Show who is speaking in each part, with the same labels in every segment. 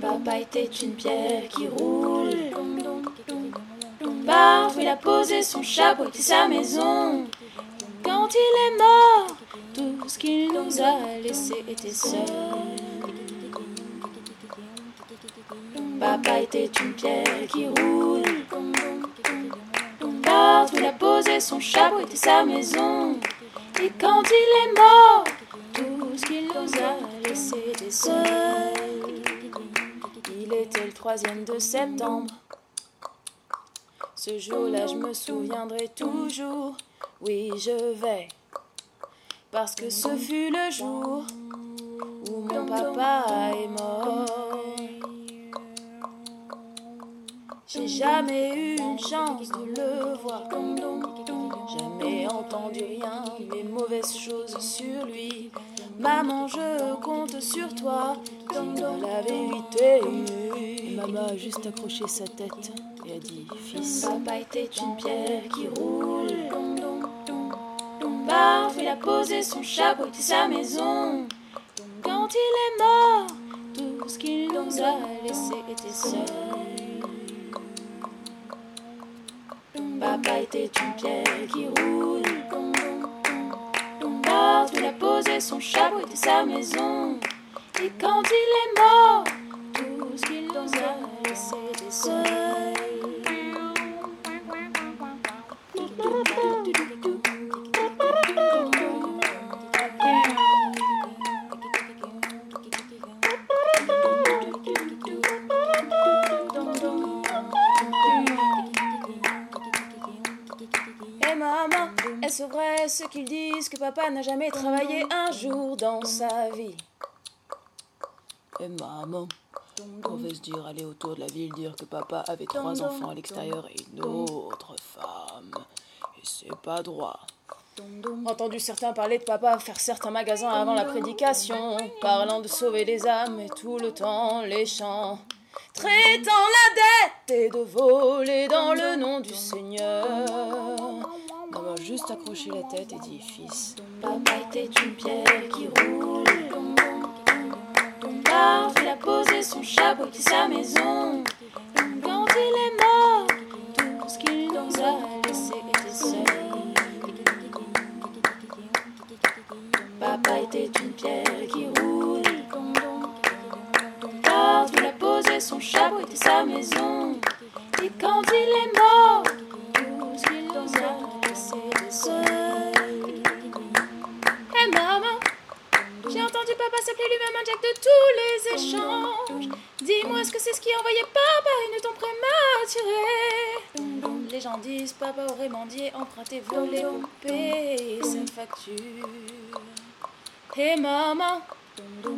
Speaker 1: Papa était une pierre qui roule. Parfois il a posé son chapeau et sa maison. Quand il est mort, tout ce qu'il nous a laissé était seul. Papa était une pierre qui roule. Partout il a posé son chapeau et sa maison. Et quand il est mort, tout ce qu'il nous a laissé était seul. Il était le troisième de septembre. Ce jour-là, je me souviendrai toujours. Oui, je vais. Parce que ce fut le jour où mon papa est mort. J'ai jamais eu une chance de le voir. Jamais entendu rien, mais mauvaises choses sur lui. Maman, je compte sur toi, qui dans la vérité.
Speaker 2: Maman a juste accroché sa tête et a dit Fils,
Speaker 1: Papa était une pierre qui roule. Parfois il a posé son chapeau et sa maison. Quand il est mort, tout ce qu'il nous a laissé était seul. Était une pierre qui roule. Partout il a posé son chapeau et sa maison. Et quand il est mort, tout ce qu'il nous a laissé maman, est-ce vrai ce qu'ils disent que papa n'a jamais travaillé un jour dans sa vie?
Speaker 2: Et maman, on va se dire aller autour de la ville dire que papa avait trois enfants à l'extérieur et une autre femme. Et c'est pas droit.
Speaker 1: Entendu certains parler de papa faire certains magasins avant la prédication, parlant de sauver les âmes et tout le temps les chants. Traitant la dette et de voler dans le nom du Seigneur.
Speaker 2: Juste accroché la tête et dit Fils,
Speaker 1: Papa était une pierre qui roule. Parfois il a posé son chapeau et sa maison. Quand il est mort, tout ce qu'il nous a laissé était seul. Papa était une pierre qui roule. Partout il a posé son chapeau et sa maison. Et quand il est mort, papa s'appeler lui-même un Jack de tous les échanges. Dis-moi, est-ce que c'est ce qui envoyait papa une ton prématuré Les gens disent papa aurait mendié, emprunté, volé pour payer sa facture. Et maman,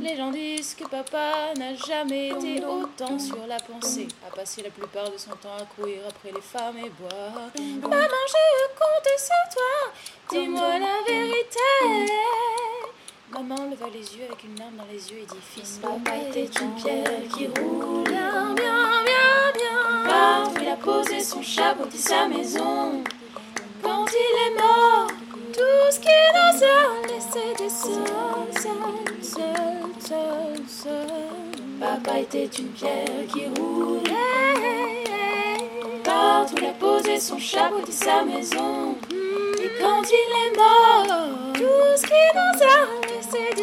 Speaker 1: les gens disent que papa n'a jamais été autant sur la pensée, a passé la plupart de son temps à courir après les femmes et boire. Maman, je compte sur toi, dis-moi la vérité. Les yeux avec une larme dans les yeux et dit Fils, papa était une pierre qui roule. Bien, bien, bien, bien. Parfois il a posé son chapeau et sa maison. Quand il est mort, tout ce qui nous a laissé des seuls, seuls, seuls, seuls, seuls. Papa était une pierre qui roule. Partout il a posé son chapeau et sa maison. Et quand il est mort,